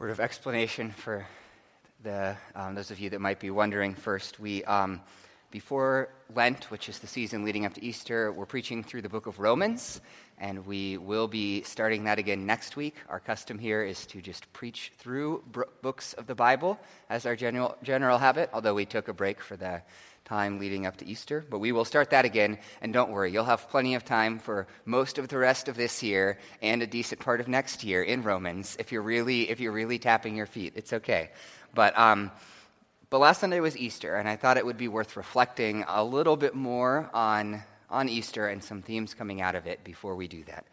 Word of explanation for the, um, those of you that might be wondering first. We, um, before Lent, which is the season leading up to Easter, we're preaching through the book of Romans, and we will be starting that again next week. Our custom here is to just preach through br- books of the Bible as our general, general habit, although we took a break for the time leading up to Easter. But we will start that again, and don't worry, you'll have plenty of time for most of the rest of this year and a decent part of next year in Romans if you're really, if you're really tapping your feet. It's okay. But, um, but last Sunday was Easter, and I thought it would be worth reflecting a little bit more on, on Easter and some themes coming out of it before we do that.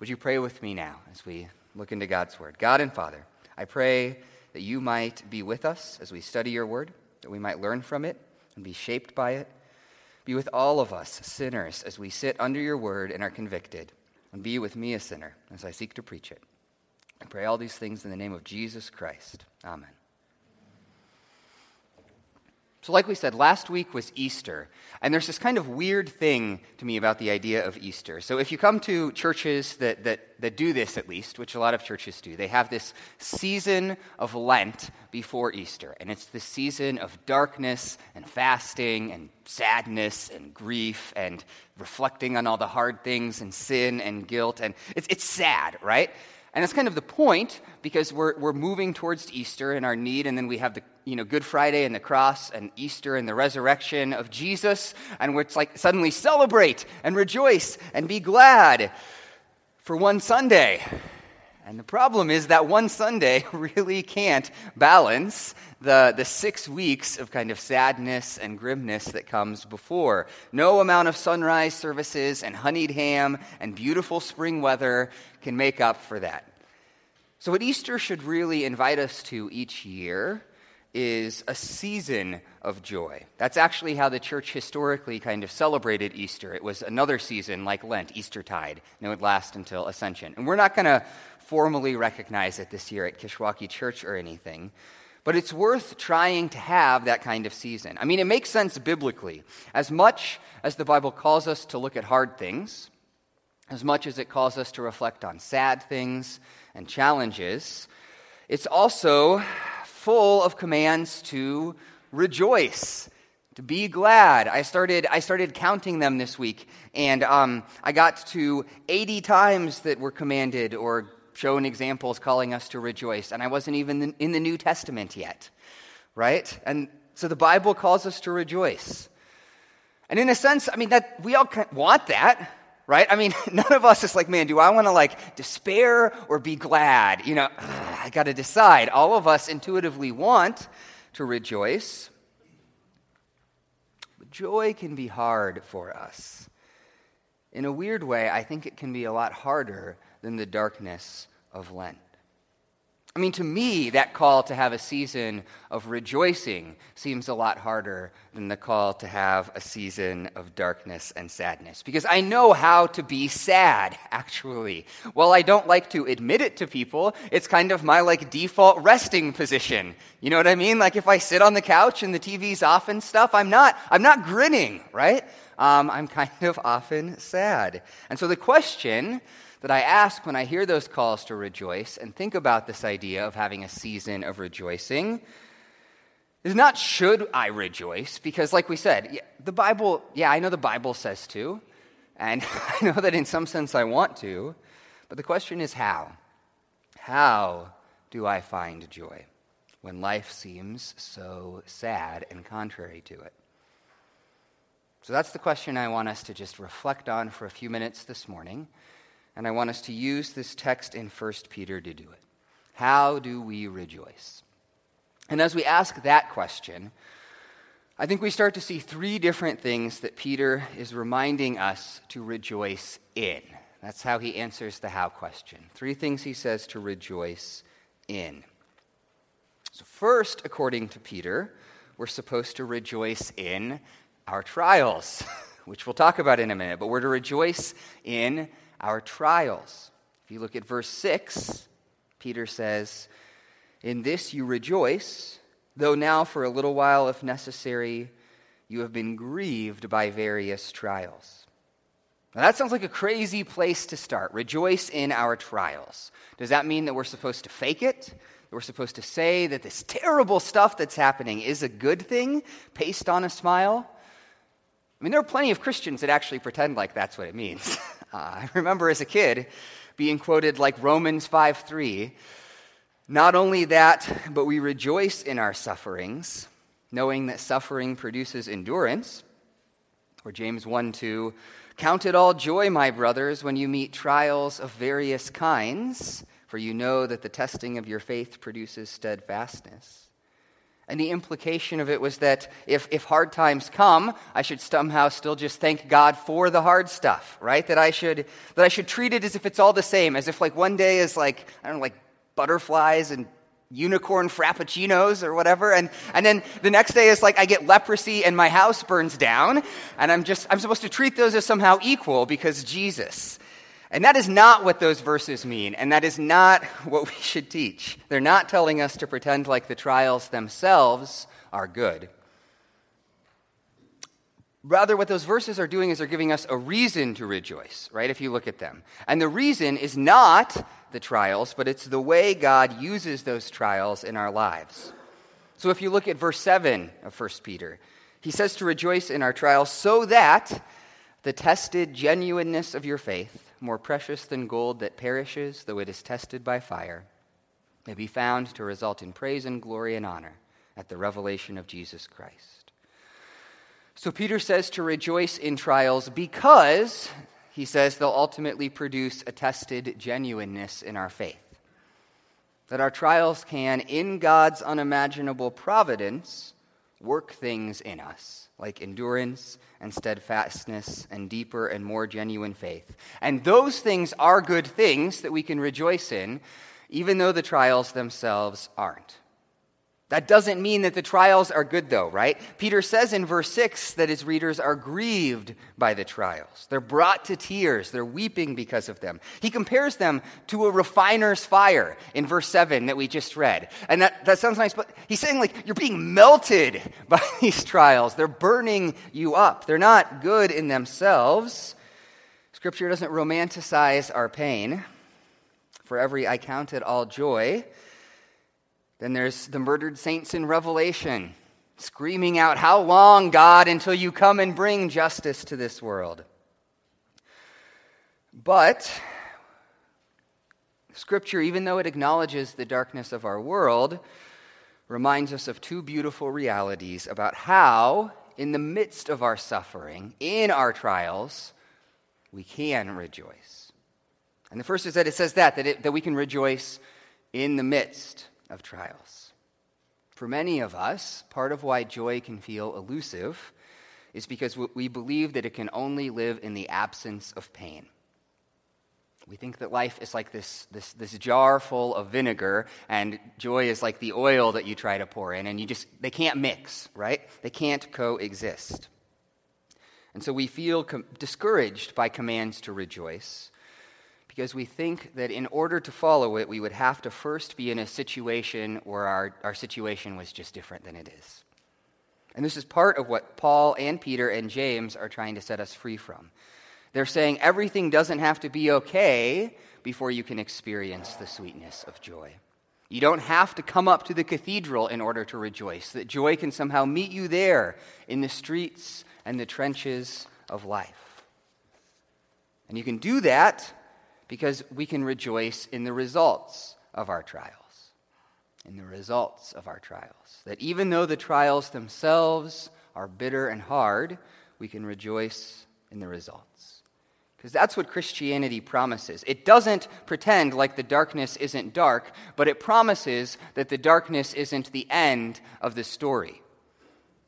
Would you pray with me now as we look into God's Word? God and Father, I pray that you might be with us as we study your Word, that we might learn from it and be shaped by it. Be with all of us, sinners, as we sit under your word and are convicted. And be with me, a sinner, as I seek to preach it. I pray all these things in the name of Jesus Christ. Amen. So, like we said, last week was Easter. And there's this kind of weird thing to me about the idea of Easter. So, if you come to churches that, that, that do this, at least, which a lot of churches do, they have this season of Lent before Easter. And it's the season of darkness and fasting and sadness and grief and reflecting on all the hard things and sin and guilt. And it's, it's sad, right? And that's kind of the point because we're, we're moving towards Easter and our need, and then we have the you know, Good Friday and the cross and Easter and the resurrection of Jesus, and it's like suddenly celebrate and rejoice and be glad for one Sunday. And the problem is that one Sunday really can't balance the, the six weeks of kind of sadness and grimness that comes before. No amount of sunrise services and honeyed ham and beautiful spring weather can make up for that. So, what Easter should really invite us to each year is a season of joy. That's actually how the church historically kind of celebrated Easter. It was another season like Lent, Eastertide, and it would last until Ascension. And we're not going to formally recognize it this year at Kishwaukee Church or anything, but it's worth trying to have that kind of season. I mean, it makes sense biblically. As much as the Bible calls us to look at hard things, as much as it calls us to reflect on sad things and challenges, it's also full of commands to rejoice to be glad i started i started counting them this week and um, i got to 80 times that were commanded or shown examples calling us to rejoice and i wasn't even in the new testament yet right and so the bible calls us to rejoice and in a sense i mean that we all want that right? I mean, none of us is like, man, do I want to like despair or be glad? You know, ugh, I got to decide. All of us intuitively want to rejoice. But joy can be hard for us. In a weird way, I think it can be a lot harder than the darkness of Lent. I mean, to me, that call to have a season of rejoicing seems a lot harder than the call to have a season of darkness and sadness. Because I know how to be sad, actually. While I don't like to admit it to people, it's kind of my like default resting position. You know what I mean? Like if I sit on the couch and the TV's off and stuff, I'm not, I'm not grinning, right? Um, I'm kind of often sad. And so the question that I ask when I hear those calls to rejoice and think about this idea of having a season of rejoicing is not should I rejoice, because, like we said, the Bible, yeah, I know the Bible says to, and I know that in some sense I want to, but the question is how? How do I find joy when life seems so sad and contrary to it? So that's the question I want us to just reflect on for a few minutes this morning. And I want us to use this text in 1 Peter to do it. How do we rejoice? And as we ask that question, I think we start to see three different things that Peter is reminding us to rejoice in. That's how he answers the how question. Three things he says to rejoice in. So, first, according to Peter, we're supposed to rejoice in our trials, which we'll talk about in a minute, but we're to rejoice in our trials. If you look at verse 6, Peter says, In this you rejoice, though now for a little while, if necessary, you have been grieved by various trials. Now, that sounds like a crazy place to start. Rejoice in our trials. Does that mean that we're supposed to fake it? That We're supposed to say that this terrible stuff that's happening is a good thing, paste on a smile. I mean, there are plenty of Christians that actually pretend like that's what it means. uh, I remember as a kid being quoted like Romans 5 3. Not only that, but we rejoice in our sufferings, knowing that suffering produces endurance. Or James 1 2, count it all joy, my brothers, when you meet trials of various kinds for you know that the testing of your faith produces steadfastness. And the implication of it was that if, if hard times come, I should somehow still just thank God for the hard stuff, right? That I should that I should treat it as if it's all the same, as if like one day is like, I don't know, like butterflies and unicorn frappuccinos or whatever and, and then the next day is like i get leprosy and my house burns down and i'm just i'm supposed to treat those as somehow equal because jesus and that is not what those verses mean, and that is not what we should teach. They're not telling us to pretend like the trials themselves are good. Rather, what those verses are doing is they're giving us a reason to rejoice, right? If you look at them. And the reason is not the trials, but it's the way God uses those trials in our lives. So if you look at verse 7 of 1 Peter, he says to rejoice in our trials so that the tested genuineness of your faith, more precious than gold that perishes, though it is tested by fire, may be found to result in praise and glory and honor at the revelation of Jesus Christ. So Peter says to rejoice in trials because, he says, they'll ultimately produce a tested genuineness in our faith. That our trials can, in God's unimaginable providence, work things in us, like endurance and steadfastness and deeper and more genuine faith. And those things are good things that we can rejoice in, even though the trials themselves aren't. That doesn't mean that the trials are good, though, right? Peter says in verse 6 that his readers are grieved by the trials. They're brought to tears. They're weeping because of them. He compares them to a refiner's fire in verse 7 that we just read. And that, that sounds nice, but he's saying, like, you're being melted by these trials. They're burning you up. They're not good in themselves. Scripture doesn't romanticize our pain. For every I count it all joy then there's the murdered saints in Revelation screaming out, How long, God, until you come and bring justice to this world? But Scripture, even though it acknowledges the darkness of our world, reminds us of two beautiful realities about how, in the midst of our suffering, in our trials, we can rejoice. And the first is that it says that, that, it, that we can rejoice in the midst of trials. For many of us, part of why joy can feel elusive is because we believe that it can only live in the absence of pain. We think that life is like this, this, this jar full of vinegar, and joy is like the oil that you try to pour in, and you just, they can't mix, right? They can't coexist. And so we feel com- discouraged by commands to rejoice because we think that in order to follow it, we would have to first be in a situation where our, our situation was just different than it is. And this is part of what Paul and Peter and James are trying to set us free from. They're saying everything doesn't have to be okay before you can experience the sweetness of joy. You don't have to come up to the cathedral in order to rejoice, that joy can somehow meet you there in the streets and the trenches of life. And you can do that because we can rejoice in the results of our trials. In the results of our trials. That even though the trials themselves are bitter and hard, we can rejoice in the results. Because that's what Christianity promises. It doesn't pretend like the darkness isn't dark, but it promises that the darkness isn't the end of the story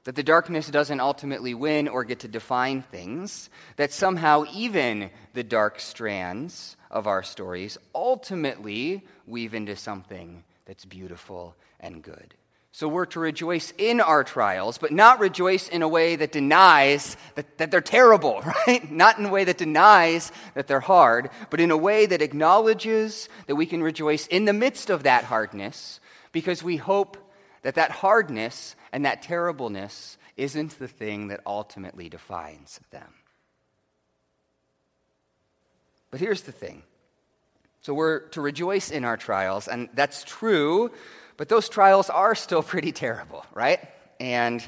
that the darkness doesn't ultimately win or get to define things, that somehow even the dark strands of our stories ultimately weave into something that's beautiful and good. So we're to rejoice in our trials, but not rejoice in a way that denies that, that they're terrible, right? Not in a way that denies that they're hard, but in a way that acknowledges that we can rejoice in the midst of that hardness because we hope that that hardness and that terribleness isn't the thing that ultimately defines them. But here's the thing So we're to rejoice in our trials, and that's true, but those trials are still pretty terrible, right? And,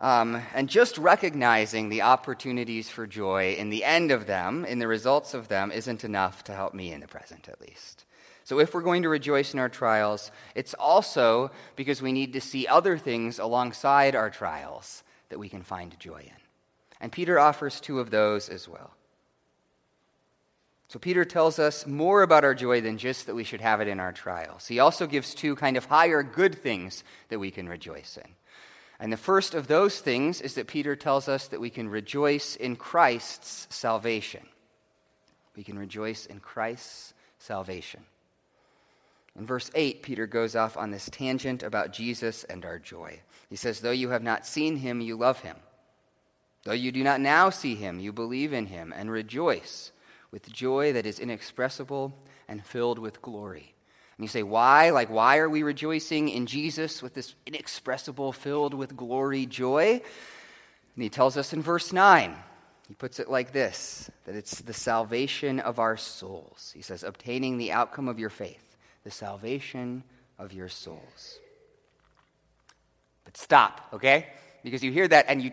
um, and just recognizing the opportunities for joy in the end of them, in the results of them, isn't enough to help me in the present, at least. So if we're going to rejoice in our trials, it's also because we need to see other things alongside our trials that we can find joy in. And Peter offers two of those as well. So Peter tells us more about our joy than just that we should have it in our trials. He also gives two kind of higher good things that we can rejoice in. And the first of those things is that Peter tells us that we can rejoice in Christ's salvation. We can rejoice in Christ's salvation. In verse 8, Peter goes off on this tangent about Jesus and our joy. He says, Though you have not seen him, you love him. Though you do not now see him, you believe in him and rejoice with joy that is inexpressible and filled with glory. And you say, why? Like, why are we rejoicing in Jesus with this inexpressible, filled with glory joy? And he tells us in verse 9, he puts it like this that it's the salvation of our souls. He says, obtaining the outcome of your faith, the salvation of your souls. But stop, okay? Because you hear that and you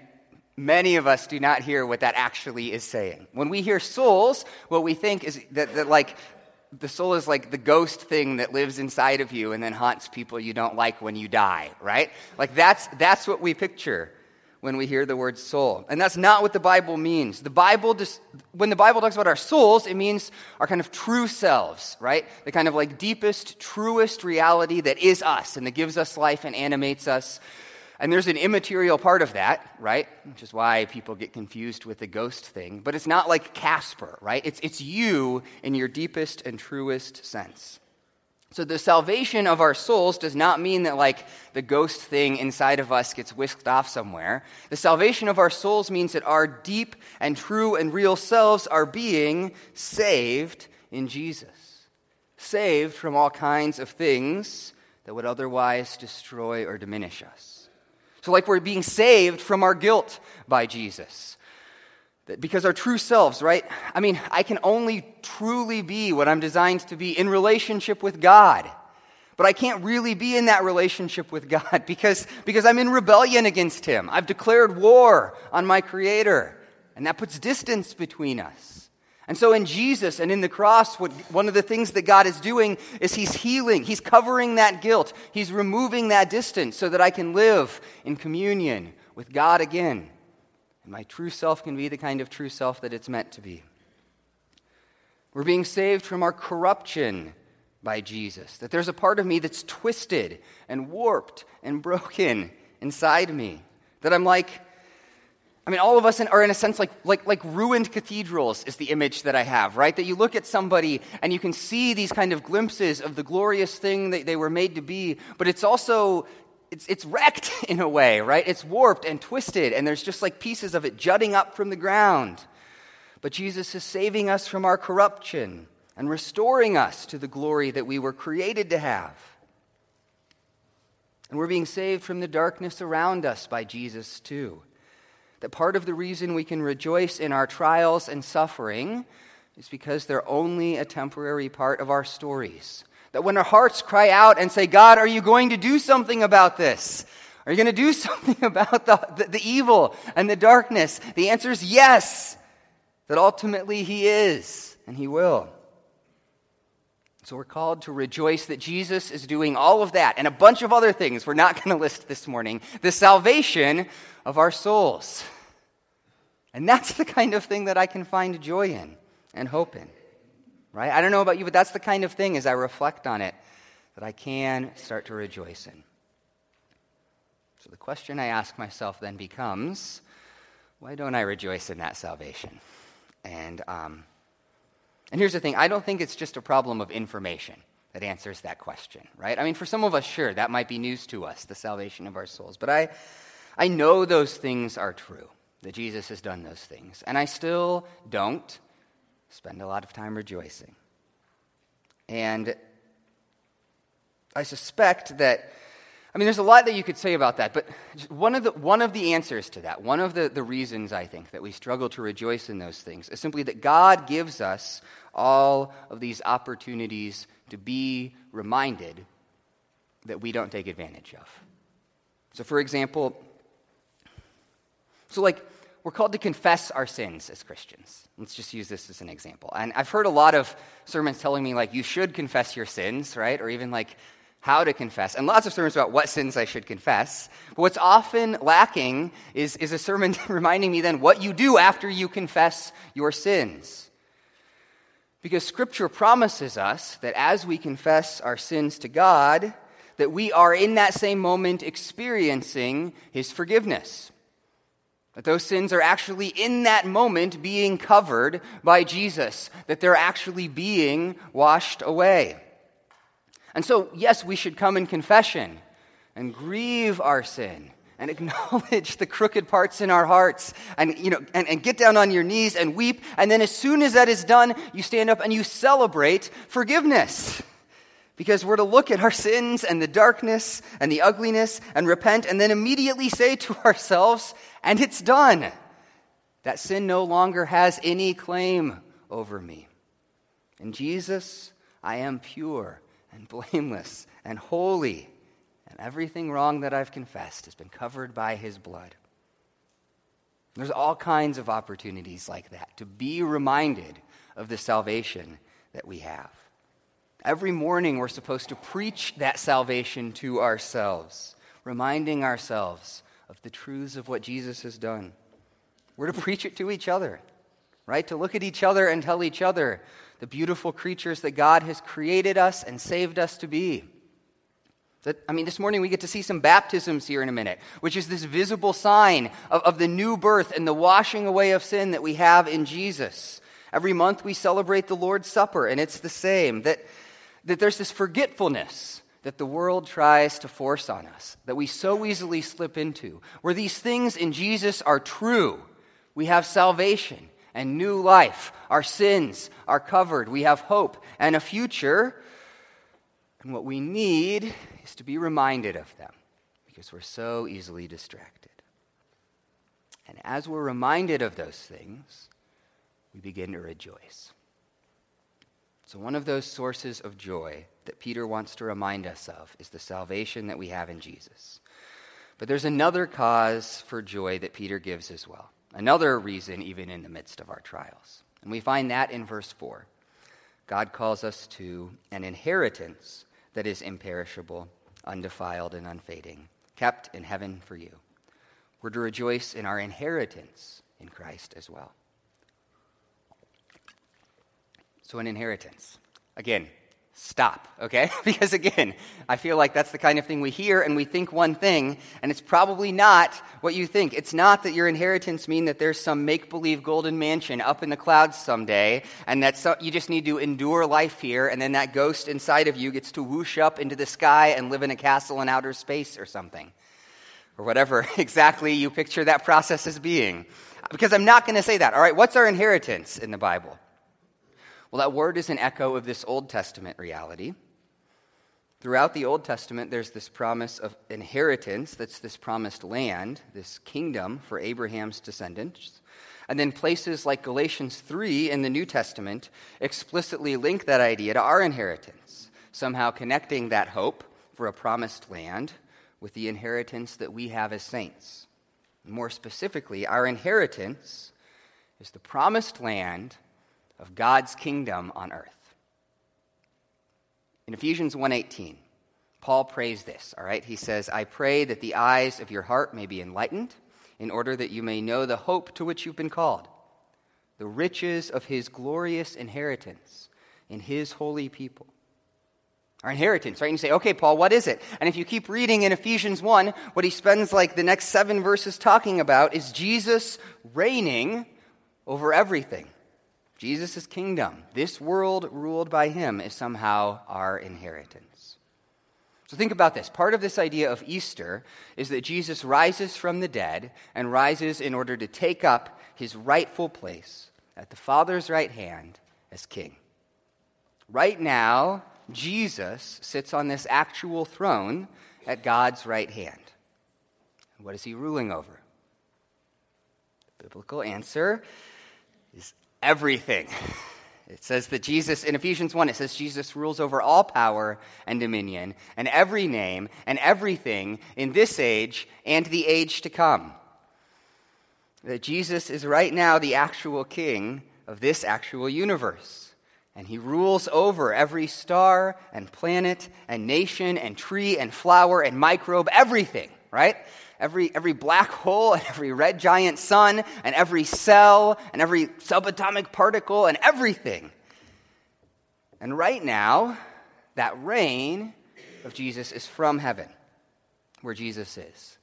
Many of us do not hear what that actually is saying. When we hear souls, what we think is that, that like the soul is like the ghost thing that lives inside of you and then haunts people you don't like when you die, right? Like that's that's what we picture when we hear the word soul. And that's not what the Bible means. The Bible just when the Bible talks about our souls, it means our kind of true selves, right? The kind of like deepest, truest reality that is us and that gives us life and animates us. And there's an immaterial part of that, right? Which is why people get confused with the ghost thing. But it's not like Casper, right? It's, it's you in your deepest and truest sense. So the salvation of our souls does not mean that, like, the ghost thing inside of us gets whisked off somewhere. The salvation of our souls means that our deep and true and real selves are being saved in Jesus. Saved from all kinds of things that would otherwise destroy or diminish us. So, like we're being saved from our guilt by Jesus. Because our true selves, right? I mean, I can only truly be what I'm designed to be in relationship with God. But I can't really be in that relationship with God because, because I'm in rebellion against Him. I've declared war on my Creator, and that puts distance between us. And so, in Jesus and in the cross, what, one of the things that God is doing is He's healing. He's covering that guilt. He's removing that distance so that I can live in communion with God again. And my true self can be the kind of true self that it's meant to be. We're being saved from our corruption by Jesus. That there's a part of me that's twisted and warped and broken inside me. That I'm like, I mean, all of us are in a sense like, like, like ruined cathedrals, is the image that I have, right? That you look at somebody and you can see these kind of glimpses of the glorious thing that they were made to be, but it's also, it's, it's wrecked in a way, right? It's warped and twisted, and there's just like pieces of it jutting up from the ground. But Jesus is saving us from our corruption and restoring us to the glory that we were created to have. And we're being saved from the darkness around us by Jesus, too that part of the reason we can rejoice in our trials and suffering is because they're only a temporary part of our stories. That when our hearts cry out and say, God, are you going to do something about this? Are you going to do something about the, the, the evil and the darkness? The answer is yes, that ultimately He is, and He will. So we're called to rejoice that Jesus is doing all of that and a bunch of other things we're not going to list this morning. The salvation of our souls. And that's the kind of thing that I can find joy in and hope in. Right? I don't know about you, but that's the kind of thing as I reflect on it that I can start to rejoice in. So the question I ask myself then becomes why don't I rejoice in that salvation? And, um, and here's the thing I don't think it's just a problem of information that answers that question, right? I mean, for some of us, sure, that might be news to us, the salvation of our souls. But I, I know those things are true, that Jesus has done those things. And I still don't spend a lot of time rejoicing. And I suspect that I mean, there's a lot that you could say about that, but one of the, one of the answers to that, one of the, the reasons I think that we struggle to rejoice in those things is simply that God gives us all of these opportunities to be reminded that we don't take advantage of. So, for example, so like, we're called to confess our sins as Christians. Let's just use this as an example. And I've heard a lot of sermons telling me, like, you should confess your sins, right? Or even like, how to confess, and lots of sermons about what sins I should confess. But what's often lacking is, is a sermon reminding me then what you do after you confess your sins. Because Scripture promises us that as we confess our sins to God, that we are in that same moment experiencing His forgiveness. That those sins are actually in that moment being covered by Jesus, that they're actually being washed away. And so, yes, we should come in confession and grieve our sin and acknowledge the crooked parts in our hearts and, you know, and, and get down on your knees and weep. And then, as soon as that is done, you stand up and you celebrate forgiveness. Because we're to look at our sins and the darkness and the ugliness and repent and then immediately say to ourselves, and it's done. That sin no longer has any claim over me. In Jesus, I am pure and blameless and holy, and everything wrong that I've confessed has been covered by his blood. There's all kinds of opportunities like that to be reminded of the salvation that we have. Every morning, we're supposed to preach that salvation to ourselves, reminding ourselves of the truths of what Jesus has done. We're to preach it to each other, right? To look at each other and tell each other the beautiful creatures that God has created us and saved us to be. That, I mean, this morning we get to see some baptisms here in a minute, which is this visible sign of, of the new birth and the washing away of sin that we have in Jesus. Every month we celebrate the Lord's Supper, and it's the same. That, that there's this forgetfulness that the world tries to force on us, that we so easily slip into, where these things in Jesus are true. We have salvation and new life. Our sins are covered. We have hope and a future. And what we need is to be reminded of them because we're so easily distracted. And as we're reminded of those things, we begin to rejoice. So, one of those sources of joy that Peter wants to remind us of is the salvation that we have in Jesus. But there's another cause for joy that Peter gives as well. Another reason, even in the midst of our trials. And we find that in verse 4. God calls us to an inheritance that is imperishable, undefiled, and unfading, kept in heaven for you. We're to rejoice in our inheritance in Christ as well. So, an inheritance. Again, stop, okay? because again, I feel like that's the kind of thing we hear and we think one thing, and it's probably not what you think. It's not that your inheritance mean that there's some make-believe golden mansion up in the clouds someday, and that so, you just need to endure life here, and then that ghost inside of you gets to whoosh up into the sky and live in a castle in outer space or something. Or whatever exactly you picture that process as being. Because I'm not going to say that. All right, what's our inheritance in the Bible? Well, that word is an echo of this Old Testament reality. Throughout the Old Testament, there's this promise of inheritance that's this promised land, this kingdom for Abraham's descendants. And then places like Galatians 3 in the New Testament explicitly link that idea to our inheritance, somehow connecting that hope for a promised land with the inheritance that we have as saints. More specifically, our inheritance is the promised land of God's kingdom on earth. In Ephesians 1:18, Paul prays this, all right? He says, "I pray that the eyes of your heart may be enlightened, in order that you may know the hope to which you've been called, the riches of his glorious inheritance in his holy people." Our inheritance, right? And you say, okay, Paul, what is it? And if you keep reading in Ephesians 1, what he spends like the next seven verses talking about is Jesus reigning over everything. Jesus' kingdom, this world ruled by him, is somehow our inheritance. So think about this. Part of this idea of Easter is that Jesus rises from the dead and rises in order to take up his rightful place at the Father's right hand as king. Right now, Jesus sits on this actual throne at God's right hand. And what is he ruling over? The biblical answer is everything. It says that Jesus, in Ephesians 1, it says Jesus rules over all power and dominion and every name and everything in this age and the age to come. That Jesus is right now the actual king of this actual universe. And he rules over every star and planet and nation and tree and flower and microbe, everything, right? Every, every black hole and every red giant sun and every cell and every subatomic particle and everything. And right now, that reign of Jesus is from heaven, where Jesus is.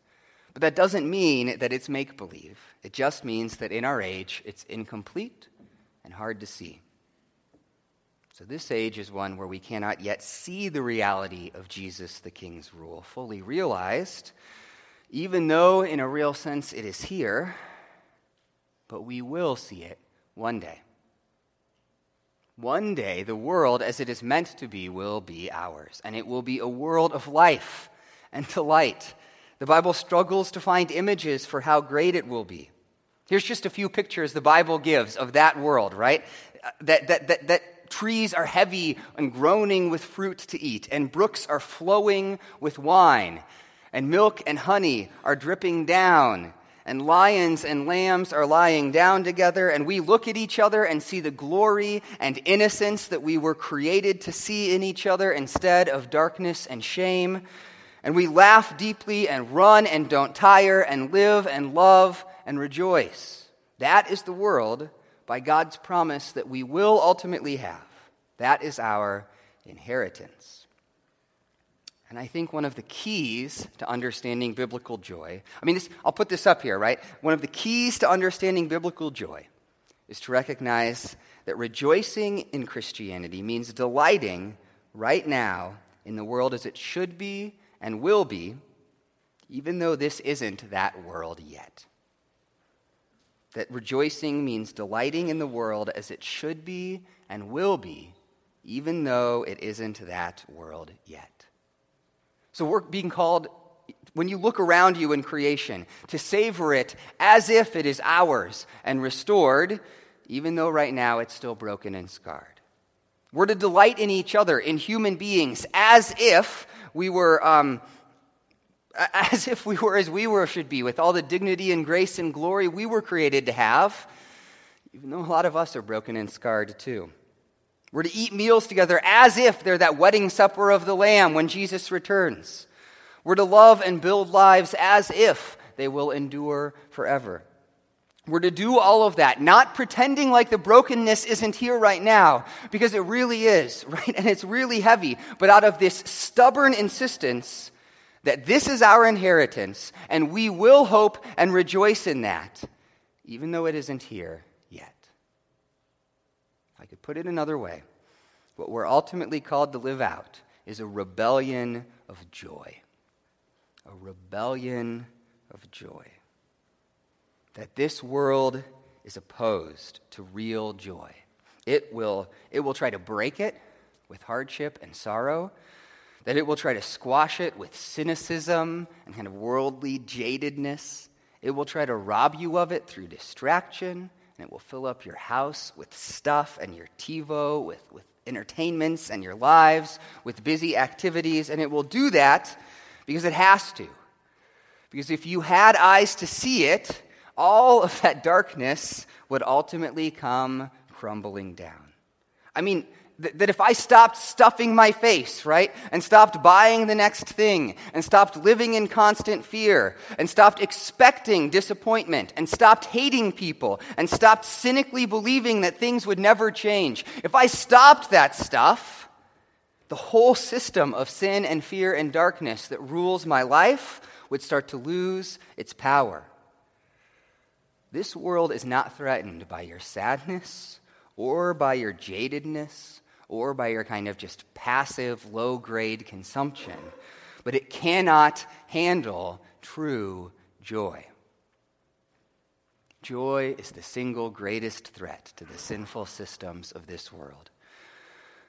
But that doesn't mean that it's make believe. It just means that in our age, it's incomplete and hard to see. So, this age is one where we cannot yet see the reality of Jesus the King's rule fully realized, even though in a real sense it is here, but we will see it one day. One day, the world as it is meant to be will be ours, and it will be a world of life and delight. The Bible struggles to find images for how great it will be. Here's just a few pictures the Bible gives of that world, right? Uh, that, that, that, that trees are heavy and groaning with fruit to eat, and brooks are flowing with wine, and milk and honey are dripping down, and lions and lambs are lying down together, and we look at each other and see the glory and innocence that we were created to see in each other instead of darkness and shame. And we laugh deeply and run and don't tire and live and love and rejoice. That is the world by God's promise that we will ultimately have. That is our inheritance. And I think one of the keys to understanding biblical joy, I mean, this, I'll put this up here, right? One of the keys to understanding biblical joy is to recognize that rejoicing in Christianity means delighting right now in the world as it should be and will be, even though this isn't that world yet that rejoicing means delighting in the world as it should be and will be, even though it isn't that world yet. So we're being called, when you look around you in creation, to savor it as if it is ours and restored, even though right now it's still broken and scarred. We're to delight in each other, in human beings, as if we were. Um, as if we were as we were should be, with all the dignity and grace and glory we were created to have, even though a lot of us are broken and scarred too. We're to eat meals together as if they're that wedding supper of the Lamb when Jesus returns. We're to love and build lives as if they will endure forever. We're to do all of that, not pretending like the brokenness isn't here right now, because it really is, right? And it's really heavy, but out of this stubborn insistence that this is our inheritance, and we will hope and rejoice in that, even though it isn't here could put it another way, what we're ultimately called to live out is a rebellion of joy. A rebellion of joy. That this world is opposed to real joy. It will, it will try to break it with hardship and sorrow that it will try to squash it with cynicism and kind of worldly jadedness. It will try to rob you of it through distraction, and it will fill up your house with stuff and your TiVo, with, with entertainments and your lives, with busy activities, and it will do that because it has to. Because if you had eyes to see it, all of that darkness would ultimately come crumbling down. I mean, that if I stopped stuffing my face, right, and stopped buying the next thing, and stopped living in constant fear, and stopped expecting disappointment, and stopped hating people, and stopped cynically believing that things would never change, if I stopped that stuff, the whole system of sin and fear and darkness that rules my life would start to lose its power. This world is not threatened by your sadness or by your jadedness or by your kind of just passive, low grade consumption, but it cannot handle true joy. Joy is the single greatest threat to the sinful systems of this world.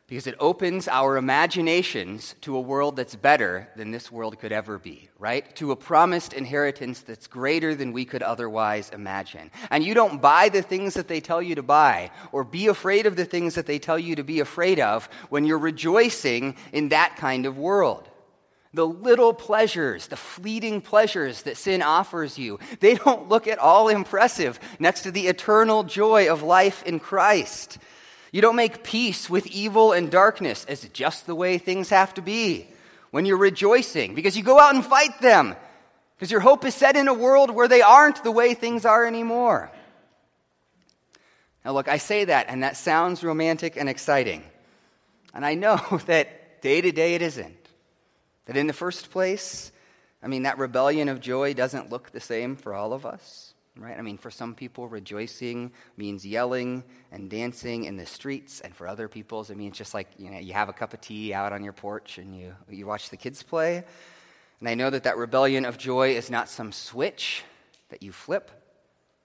Because it opens our imaginations to a world that's better than this world could ever be, right? To a promised inheritance that's greater than we could otherwise imagine. And you don't buy the things that they tell you to buy or be afraid of the things that they tell you to be afraid of when you're rejoicing in that kind of world. The little pleasures, the fleeting pleasures that sin offers you, they don't look at all impressive next to the eternal joy of life in Christ. You don't make peace with evil and darkness as just the way things have to be when you're rejoicing because you go out and fight them because your hope is set in a world where they aren't the way things are anymore. Now, look, I say that, and that sounds romantic and exciting. And I know that day to day it isn't. That in the first place, I mean, that rebellion of joy doesn't look the same for all of us right? I mean, for some people, rejoicing means yelling and dancing in the streets, and for other people, it means just like you know, you have a cup of tea out on your porch and you you watch the kids play. And I know that that rebellion of joy is not some switch that you flip.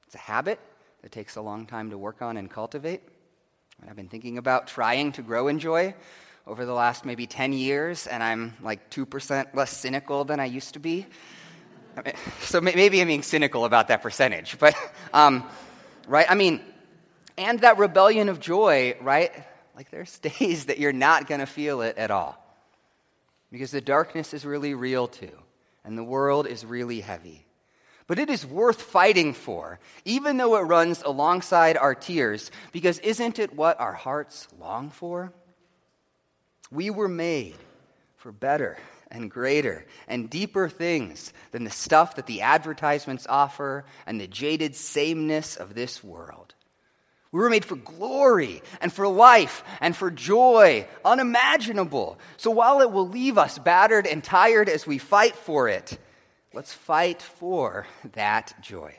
It's a habit that takes a long time to work on and cultivate. And I've been thinking about trying to grow in joy over the last maybe 10 years, and I'm like 2% less cynical than I used to be so maybe I'm being cynical about that percentage, but, um, right? I mean, and that rebellion of joy, right? Like there's days that you're not going to feel it at all. Because the darkness is really real too, and the world is really heavy. But it is worth fighting for, even though it runs alongside our tears, because isn't it what our hearts long for? We were made for better and greater and deeper things than the stuff that the advertisements offer and the jaded sameness of this world. We were made for glory and for life and for joy, unimaginable. So while it will leave us battered and tired as we fight for it, let's fight for that joy.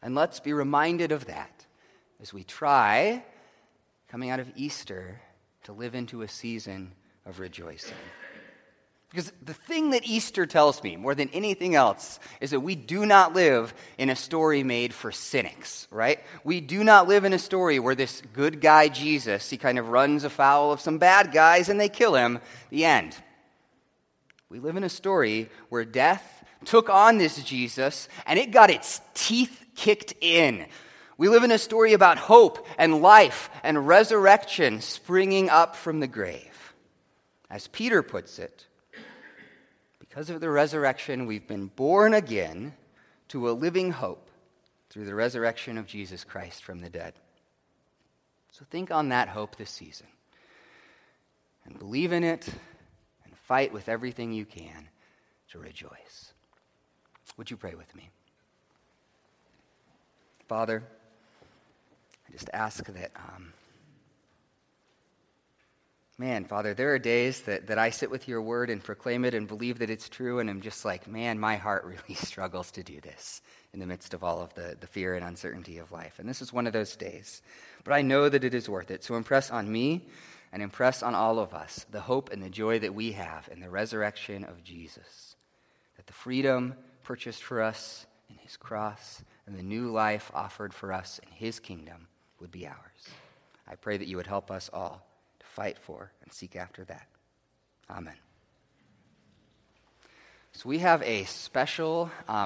And let's be reminded of that as we try, coming out of Easter, to live into a season of rejoicing. Because the thing that Easter tells me more than anything else is that we do not live in a story made for cynics, right? We do not live in a story where this good guy Jesus, he kind of runs afoul of some bad guys and they kill him. The end. We live in a story where death took on this Jesus and it got its teeth kicked in. We live in a story about hope and life and resurrection springing up from the grave. As Peter puts it, because of the resurrection, we've been born again to a living hope through the resurrection of Jesus Christ from the dead. So think on that hope this season and believe in it and fight with everything you can to rejoice. Would you pray with me? Father, I just ask that. Um, Man, Father, there are days that, that I sit with your word and proclaim it and believe that it's true, and I'm just like, man, my heart really struggles to do this in the midst of all of the, the fear and uncertainty of life. And this is one of those days. But I know that it is worth it. So impress on me and impress on all of us the hope and the joy that we have in the resurrection of Jesus. That the freedom purchased for us in his cross and the new life offered for us in his kingdom would be ours. I pray that you would help us all fight for and seek after that. Amen. So we have a special. Um